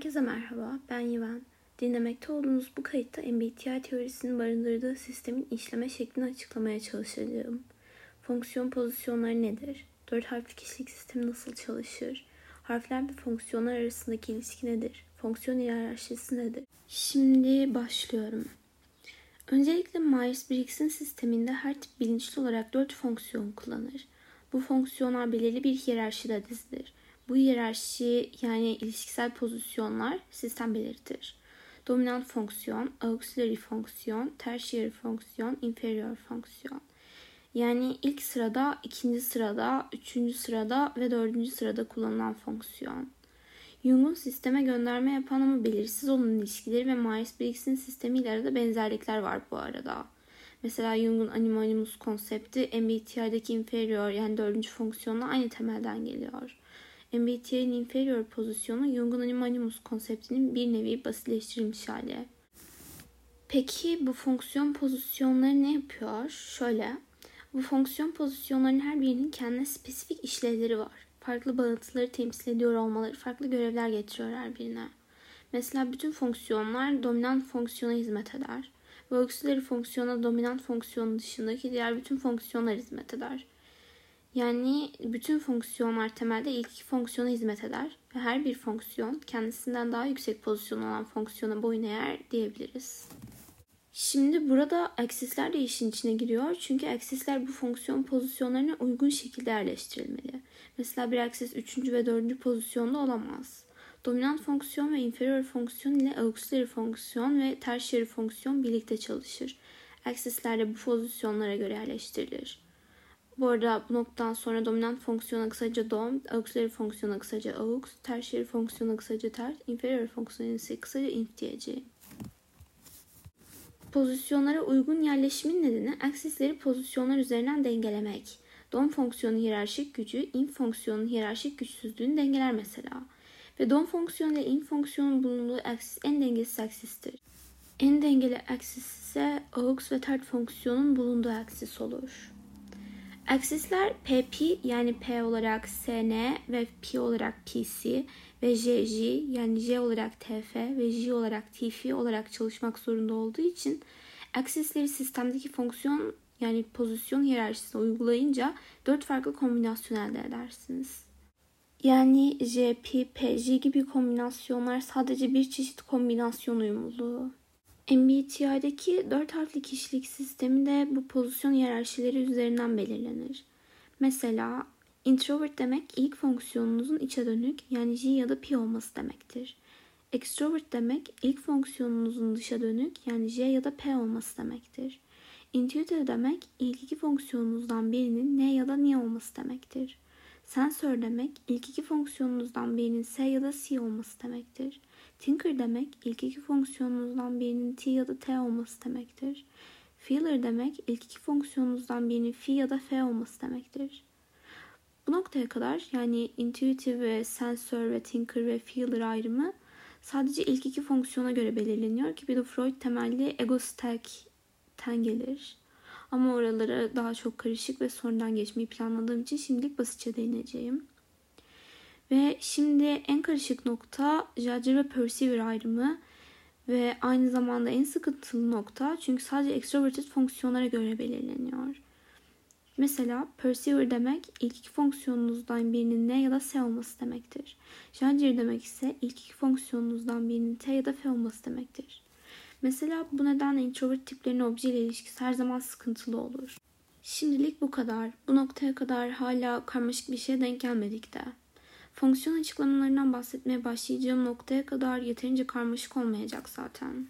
Herkese merhaba, ben Yiven. Dinlemekte olduğunuz bu kayıtta MBTI teorisinin barındırdığı sistemin işleme şeklini açıklamaya çalışacağım. Fonksiyon pozisyonları nedir? Dört harfli kişilik sistemi nasıl çalışır? Harfler ve fonksiyonlar arasındaki ilişki nedir? Fonksiyon hiyerarşisi nedir? Şimdi başlıyorum. Öncelikle Myers-Briggs'in sisteminde her tip bilinçli olarak dört fonksiyon kullanır. Bu fonksiyonlar belirli bir hiyerarşide dizilir. Bu hiyerarşi yani ilişkisel pozisyonlar sistem belirtir. Dominant fonksiyon, auxiliary fonksiyon, tertiary fonksiyon, inferior fonksiyon. Yani ilk sırada, ikinci sırada, üçüncü sırada ve dördüncü sırada kullanılan fonksiyon. Jung'un sisteme gönderme yapan ama belirsiz olan ilişkileri ve Myers-Briggs'in sistemiyle arada benzerlikler var bu arada. Mesela Jung'un anima animus konsepti MBTI'deki inferior yani dördüncü fonksiyonla aynı temelden geliyor. MBTI'nin inferior pozisyonu Jung'un anima animus konseptinin bir nevi basitleştirilmiş hali. Peki bu fonksiyon pozisyonları ne yapıyor? Şöyle, bu fonksiyon pozisyonlarının her birinin kendine spesifik işlevleri var. Farklı bağıntıları temsil ediyor olmaları farklı görevler getiriyor her birine. Mesela bütün fonksiyonlar dominant fonksiyona hizmet eder. Ve auxiliary fonksiyona dominant fonksiyonun dışındaki diğer bütün fonksiyonlar hizmet eder. Yani bütün fonksiyonlar temelde ilk iki fonksiyona hizmet eder ve her bir fonksiyon kendisinden daha yüksek pozisyon olan fonksiyona boyun eğer diyebiliriz. Şimdi burada aksisler de işin içine giriyor. Çünkü aksisler bu fonksiyon pozisyonlarına uygun şekilde yerleştirilmeli. Mesela bir aksis 3. ve 4. pozisyonda olamaz. Dominant fonksiyon ve inferior fonksiyon ile auxiliary fonksiyon ve tertiary fonksiyon birlikte çalışır. Aksisler de bu pozisyonlara göre yerleştirilir. Bu arada bu noktadan sonra dominant fonksiyona kısaca dom, auxiliary fonksiyona kısaca aux, tertiary fonksiyona kısaca ters, inferior fonksiyona ise kısaca inf diyeceğim. Pozisyonlara uygun yerleşimin nedeni aksisleri pozisyonlar üzerinden dengelemek. Dom fonksiyonun hiyerarşik gücü, inf fonksiyonun hiyerarşik güçsüzlüğünü dengeler mesela. Ve dom fonksiyonu ile inf fonksiyonun bulunduğu aksis en dengesiz aksistir. En dengeli aksis ise aux ve tert fonksiyonun bulunduğu aksis olur. Aksisler PP yani P olarak SN ve P olarak PC ve JJ yani J olarak TF ve J olarak TF olarak çalışmak zorunda olduğu için aksisleri sistemdeki fonksiyon yani pozisyon hiyerarşisine uygulayınca dört farklı kombinasyon elde edersiniz. Yani J, P, P, J gibi kombinasyonlar sadece bir çeşit kombinasyon uyumluluğu. MBTI'deki dört harfli kişilik sistemi de bu pozisyon hiyerarşileri üzerinden belirlenir. Mesela introvert demek ilk fonksiyonunuzun içe dönük yani J ya da P olması demektir. Extrovert demek ilk fonksiyonunuzun dışa dönük yani J ya da P olması demektir. Intuitive demek ilk iki fonksiyonunuzdan birinin N ya da N olması demektir. Sensör demek ilk iki fonksiyonunuzdan birinin S ya da C olması demektir. Tinker demek ilk iki fonksiyonunuzdan birinin T ya da T olması demektir. Feeler demek ilk iki fonksiyonunuzdan birinin F ya da F olması demektir. Bu noktaya kadar yani intuitive ve sensör ve tinker ve feeler ayrımı sadece ilk iki fonksiyona göre belirleniyor ki bir de Freud temelli ego stack'ten gelir. Ama oralara daha çok karışık ve sonradan geçmeyi planladığım için şimdilik basitçe değineceğim. Ve şimdi en karışık nokta Judger ve Perceiver ayrımı ve aynı zamanda en sıkıntılı nokta çünkü sadece extroverted fonksiyonlara göre belirleniyor. Mesela perceiver demek ilk iki fonksiyonunuzdan birinin N ya da S olması demektir. Judger demek ise ilk iki fonksiyonunuzdan birinin T ya da F olması demektir. Mesela bu nedenle introvert tiplerin obje ile ilişkisi her zaman sıkıntılı olur. Şimdilik bu kadar. Bu noktaya kadar hala karmaşık bir şeye denk gelmedik de. Fonksiyon açıklamalarından bahsetmeye başlayacağım noktaya kadar yeterince karmaşık olmayacak zaten.